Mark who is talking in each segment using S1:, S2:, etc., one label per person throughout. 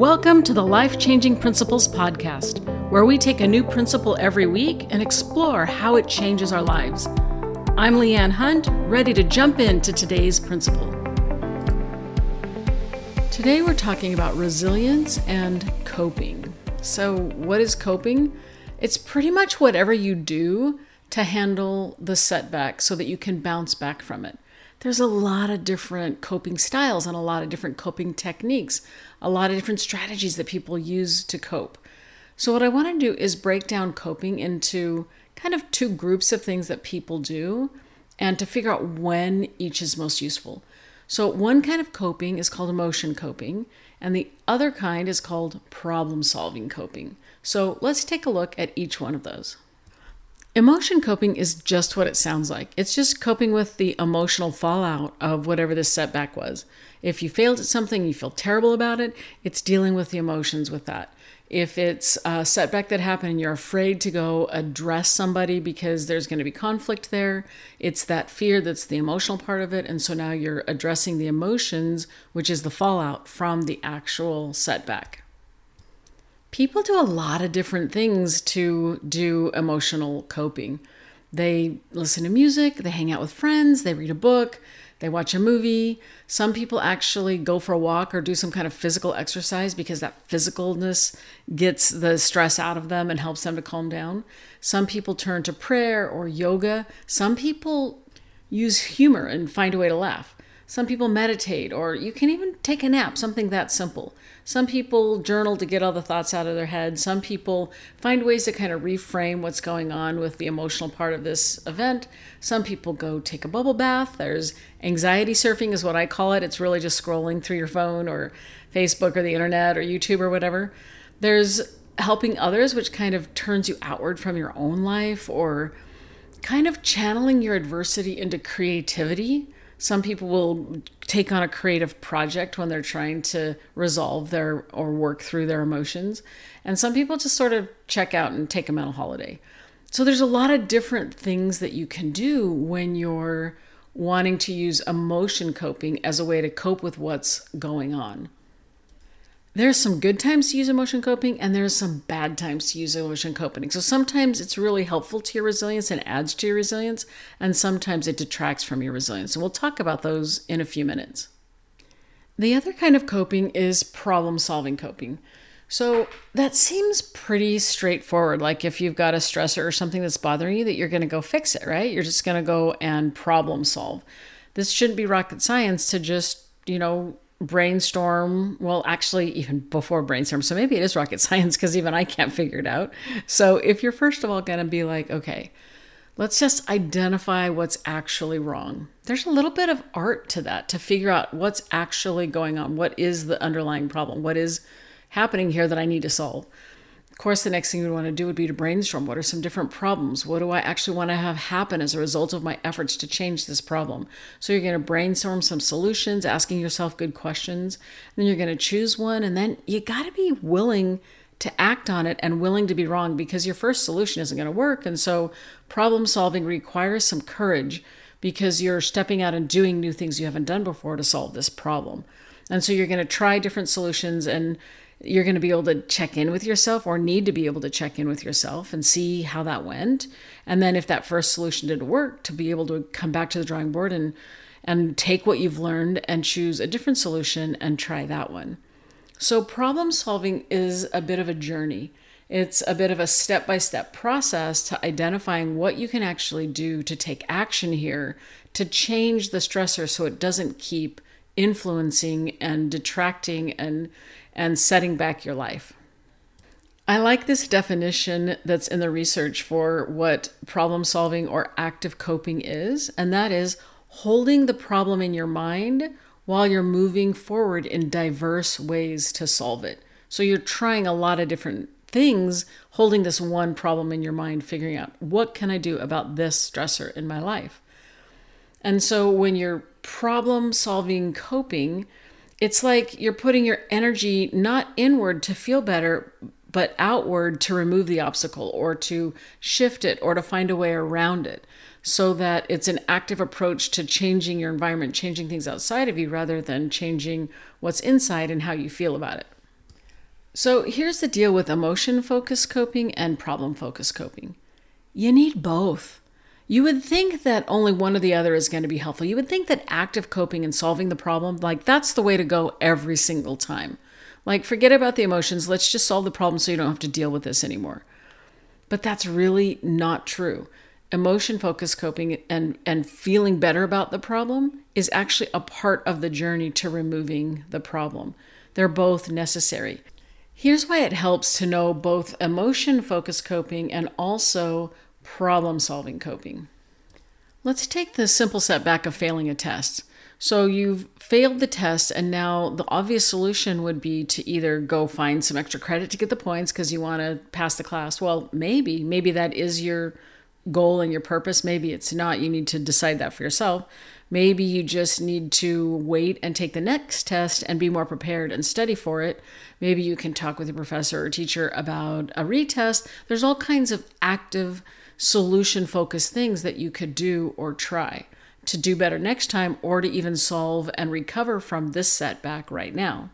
S1: Welcome to the Life Changing Principles Podcast, where we take a new principle every week and explore how it changes our lives. I'm Leanne Hunt, ready to jump into today's principle. Today we're talking about resilience and coping. So, what is coping? It's pretty much whatever you do to handle the setback so that you can bounce back from it there's a lot of different coping styles and a lot of different coping techniques, a lot of different strategies that people use to cope. So, what I want to do is break down coping into kind of two groups of things that people do and to figure out when each is most useful. So, one kind of coping is called emotion coping, and the other kind is called problem solving coping. So, let's take a look at each one of those. Emotion coping is just what it sounds like. It's just coping with the emotional fallout of whatever this setback was. If you failed at something, you feel terrible about it, it's dealing with the emotions with that. If it's a setback that happened and you're afraid to go address somebody because there's going to be conflict there, it's that fear that's the emotional part of it. And so now you're addressing the emotions, which is the fallout from the actual setback people do a lot of different things to do emotional coping. They listen to music, they hang out with friends, they read a book, they watch a movie. Some people actually go for a walk or do some kind of physical exercise because that physicalness gets the stress out of them and helps them to calm down. Some people turn to prayer or yoga. Some people use humor and find a way to laugh. Some people meditate, or you can even take a nap, something that simple. Some people journal to get all the thoughts out of their head. Some people find ways to kind of reframe what's going on with the emotional part of this event. Some people go take a bubble bath. There's anxiety surfing, is what I call it. It's really just scrolling through your phone or Facebook or the internet or YouTube or whatever. There's helping others, which kind of turns you outward from your own life or kind of channeling your adversity into creativity some people will take on a creative project when they're trying to resolve their or work through their emotions. And some people just sort of check out and take a mental holiday. So there's a lot of different things that you can do when you're wanting to use emotion coping as a way to cope with what's going on there's some good times to use emotion coping and there's some bad times to use emotion coping. So sometimes it's really helpful to your resilience and adds to your resilience, and sometimes it detracts from your resilience. And we'll talk about those in a few minutes. The other kind of coping is problem solving coping. So that seems pretty straightforward. Like if you've got a stressor or something that's bothering you, that you're going to go fix it, right? You're just going to go and problem solve. This shouldn't be rocket science to just, you know, brainstorm well actually even before brainstorm. So maybe it is rocket science because even i can't figure it out. So if you're first of all going to be like okay let's just identify what's actually wrong. There's a little bit of art to that to figure out what's actually going on. What is the underlying problem? What is happening here that i need to solve course, the next thing you would want to do would be to brainstorm what are some different problems? What do I actually want to have happen as a result of my efforts to change this problem? So you're going to brainstorm some solutions, asking yourself good questions. Then you're going to choose one, and then you got to be willing to act on it and willing to be wrong because your first solution isn't going to work. And so problem solving requires some courage because you're stepping out and doing new things you haven't done before to solve this problem. And so you're going to try different solutions and you're going to be able to check in with yourself or need to be able to check in with yourself and see how that went. And then if that first solution didn't work, to be able to come back to the drawing board and and take what you've learned and choose a different solution and try that one. So problem solving is a bit of a journey. It's a bit of a step by step process to identifying what you can actually do to take action here to change the stressor so it doesn't keep influencing and detracting and and setting back your life. I like this definition that's in the research for what problem solving or active coping is, and that is holding the problem in your mind while you're moving forward in diverse ways to solve it. So you're trying a lot of different things, holding this one problem in your mind, figuring out what can I do about this stressor in my life. And so when you're problem solving coping, it's like you're putting your energy not inward to feel better, but outward to remove the obstacle or to shift it or to find a way around it so that it's an active approach to changing your environment, changing things outside of you rather than changing what's inside and how you feel about it. So here's the deal with emotion focused coping and problem focused coping you need both. You would think that only one or the other is going to be helpful. You would think that active coping and solving the problem, like that's the way to go every single time. Like, forget about the emotions. Let's just solve the problem so you don't have to deal with this anymore. But that's really not true. Emotion focused coping and, and feeling better about the problem is actually a part of the journey to removing the problem. They're both necessary. Here's why it helps to know both emotion focused coping and also problem solving coping. Let's take the simple setback of failing a test. So you've failed the test, and now the obvious solution would be to either go find some extra credit to get the points because you want to pass the class. Well, maybe, maybe that is your goal and your purpose. Maybe it's not. You need to decide that for yourself. Maybe you just need to wait and take the next test and be more prepared and study for it. Maybe you can talk with your professor or teacher about a retest. There's all kinds of active solution focused things that you could do or try to do better next time or to even solve and recover from this setback right now.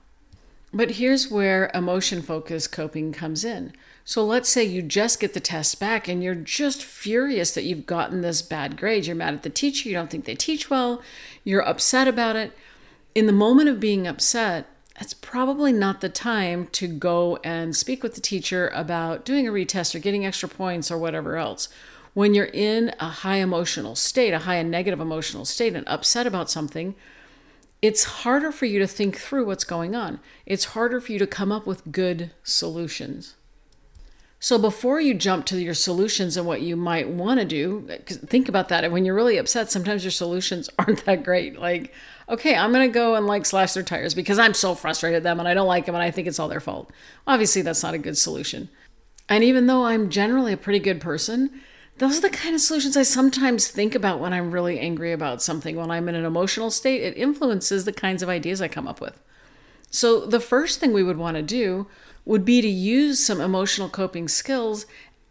S1: But here's where emotion focused coping comes in. So let's say you just get the test back and you're just furious that you've gotten this bad grade. You're mad at the teacher, you don't think they teach well, you're upset about it. In the moment of being upset, that's probably not the time to go and speak with the teacher about doing a retest or getting extra points or whatever else. When you're in a high emotional state, a high and negative emotional state, and upset about something, it's harder for you to think through what's going on. It's harder for you to come up with good solutions. So before you jump to your solutions and what you might want to do, think about that. And when you're really upset, sometimes your solutions aren't that great. Like, okay, I'm going to go and like slash their tires because I'm so frustrated at them and I don't like them and I think it's all their fault. Obviously, that's not a good solution. And even though I'm generally a pretty good person, those are the kind of solutions I sometimes think about when I'm really angry about something. When I'm in an emotional state, it influences the kinds of ideas I come up with. So, the first thing we would want to do would be to use some emotional coping skills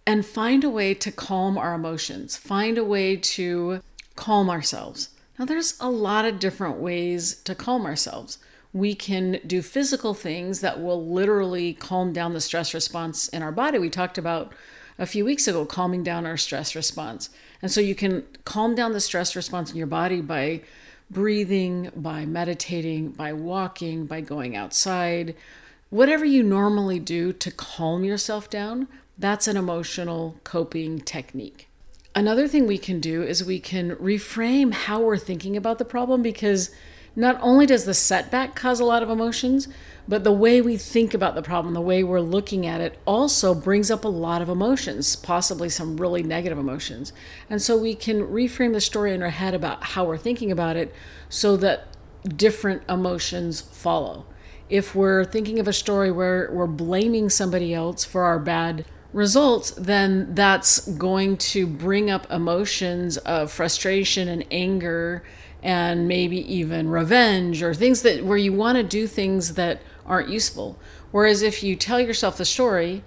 S1: and find a way to calm our emotions, find a way to calm ourselves. Now, there's a lot of different ways to calm ourselves. We can do physical things that will literally calm down the stress response in our body. We talked about a few weeks ago calming down our stress response. And so you can calm down the stress response in your body by breathing, by meditating, by walking, by going outside. Whatever you normally do to calm yourself down, that's an emotional coping technique. Another thing we can do is we can reframe how we're thinking about the problem because not only does the setback cause a lot of emotions, but the way we think about the problem, the way we're looking at it, also brings up a lot of emotions, possibly some really negative emotions. And so we can reframe the story in our head about how we're thinking about it so that different emotions follow. If we're thinking of a story where we're blaming somebody else for our bad results, then that's going to bring up emotions of frustration and anger and maybe even revenge or things that where you want to do things that aren't useful. Whereas if you tell yourself the story,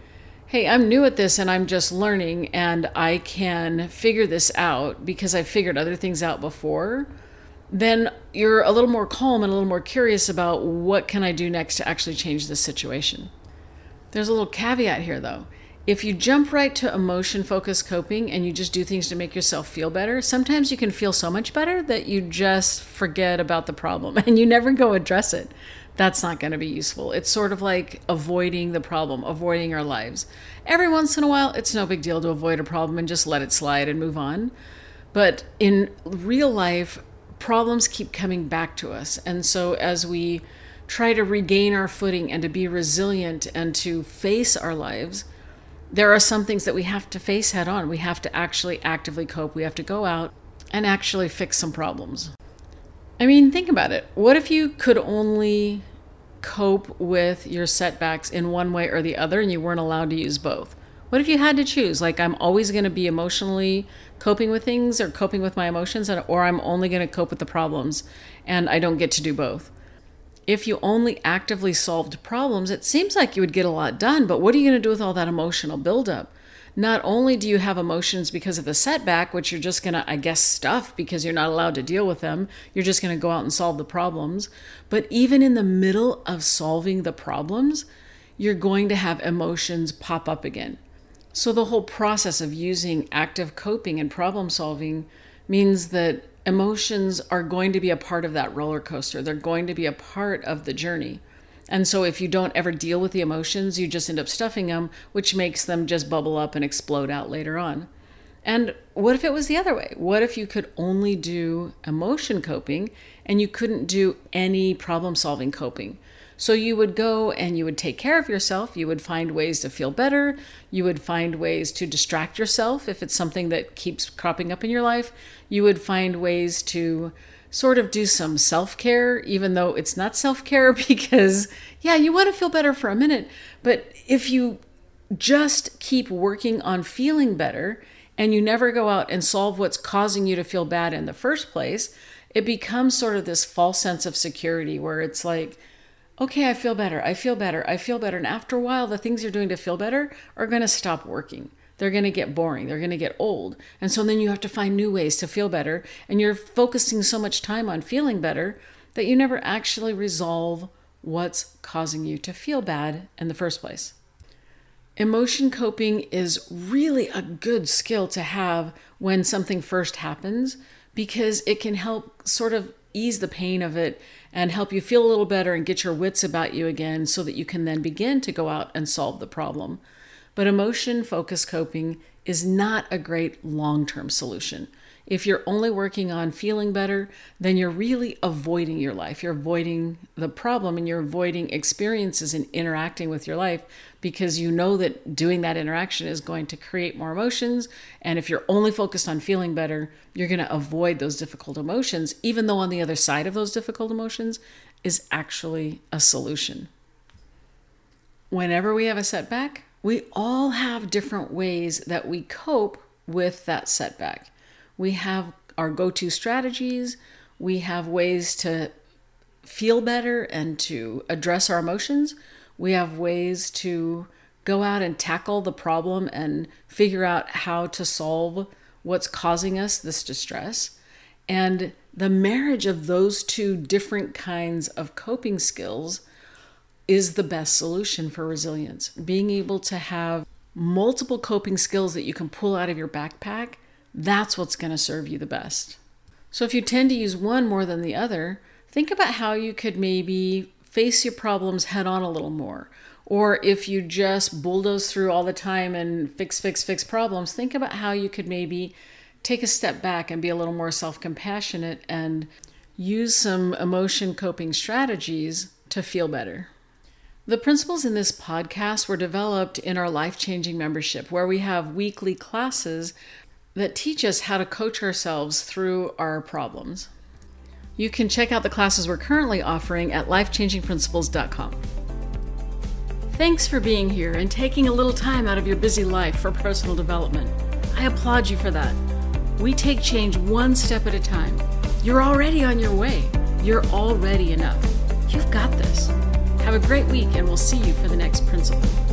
S1: hey, I'm new at this and I'm just learning and I can figure this out because I've figured other things out before, then you're a little more calm and a little more curious about what can I do next to actually change this situation. There's a little caveat here though. If you jump right to emotion focused coping and you just do things to make yourself feel better, sometimes you can feel so much better that you just forget about the problem and you never go address it. That's not going to be useful. It's sort of like avoiding the problem, avoiding our lives. Every once in a while, it's no big deal to avoid a problem and just let it slide and move on. But in real life, problems keep coming back to us. And so as we try to regain our footing and to be resilient and to face our lives, there are some things that we have to face head on. We have to actually actively cope. We have to go out and actually fix some problems. I mean, think about it. What if you could only cope with your setbacks in one way or the other and you weren't allowed to use both? What if you had to choose? Like, I'm always going to be emotionally coping with things or coping with my emotions, or I'm only going to cope with the problems and I don't get to do both if you only actively solved problems, it seems like you would get a lot done, but what are you going to do with all that emotional buildup? Not only do you have emotions because of the setback, which you're just going to, I guess, stuff because you're not allowed to deal with them, you're just going to go out and solve the problems, but even in the middle of solving the problems, you're going to have emotions pop up again. So, the whole process of using active coping and problem solving means that emotions are going to be a part of that roller coaster. They're going to be a part of the journey. And so, if you don't ever deal with the emotions, you just end up stuffing them, which makes them just bubble up and explode out later on. And what if it was the other way? What if you could only do emotion coping and you couldn't do any problem solving coping? So you would go and you would take care of yourself. You would find ways to feel better. You would find ways to distract yourself if it's something that keeps cropping up in your life. You would find ways to sort of do some self care, even though it's not self care, because, yeah, you want to feel better for a minute. But if you just keep working on feeling better and you never go out and solve what's causing you to feel bad in the first place, it becomes sort of this false sense of security where it's like, okay, I feel better. I feel better. I feel better. And after a while, the things you're doing to feel better are going to stop working. They're going to get boring. They're going to get old. And so then you have to find new ways to feel better. And you're focusing so much time on feeling better that you never actually resolve what's causing you to feel bad in the first place. Emotion coping is really a good skill to have when something first happens because it can help sort of ease the pain of it and help you feel a little better and get your wits about you again so that you can then begin to go out and solve the problem. But emotion focused coping is not a great long term solution. If you're only working on feeling better, then you're really avoiding your life. You're avoiding the problem and you're avoiding experiences and interacting with your life because you know that doing that interaction is going to create more emotions. And if you're only focused on feeling better, you're going to avoid those difficult emotions, even though on the other side of those difficult emotions is actually a solution. Whenever we have a setback, we all have different ways that we cope with that setback. We have our go to strategies, we have ways to feel better and to address our emotions. We have ways to go out and tackle the problem and figure out how to solve what's causing us this distress. And the marriage of those two different kinds of coping skills is the best solution for resilience. Being able to have multiple coping skills that you can pull out of your backpack that's what's going to serve you the best. So if you tend to use one more than the other, think about how you could maybe face your problems head on a little more. Or if you just bulldoze through all the time and fix, fix, fix problems, think about how you could maybe take a step back and be a little more self compassionate and use some emotion coping strategies to feel better. The principles in this podcast were developed in our life changing membership, where we have weekly classes that teach us how to coach ourselves through our problems. You can check out the classes we're currently offering at lifechangingprinciples.com. Thanks for being here and taking a little time out of your busy life for personal development. I applaud you for that. We take change one step at a time. You're already on your way. You're already enough. You've got this. Have a great week, and we'll see you for the next principle.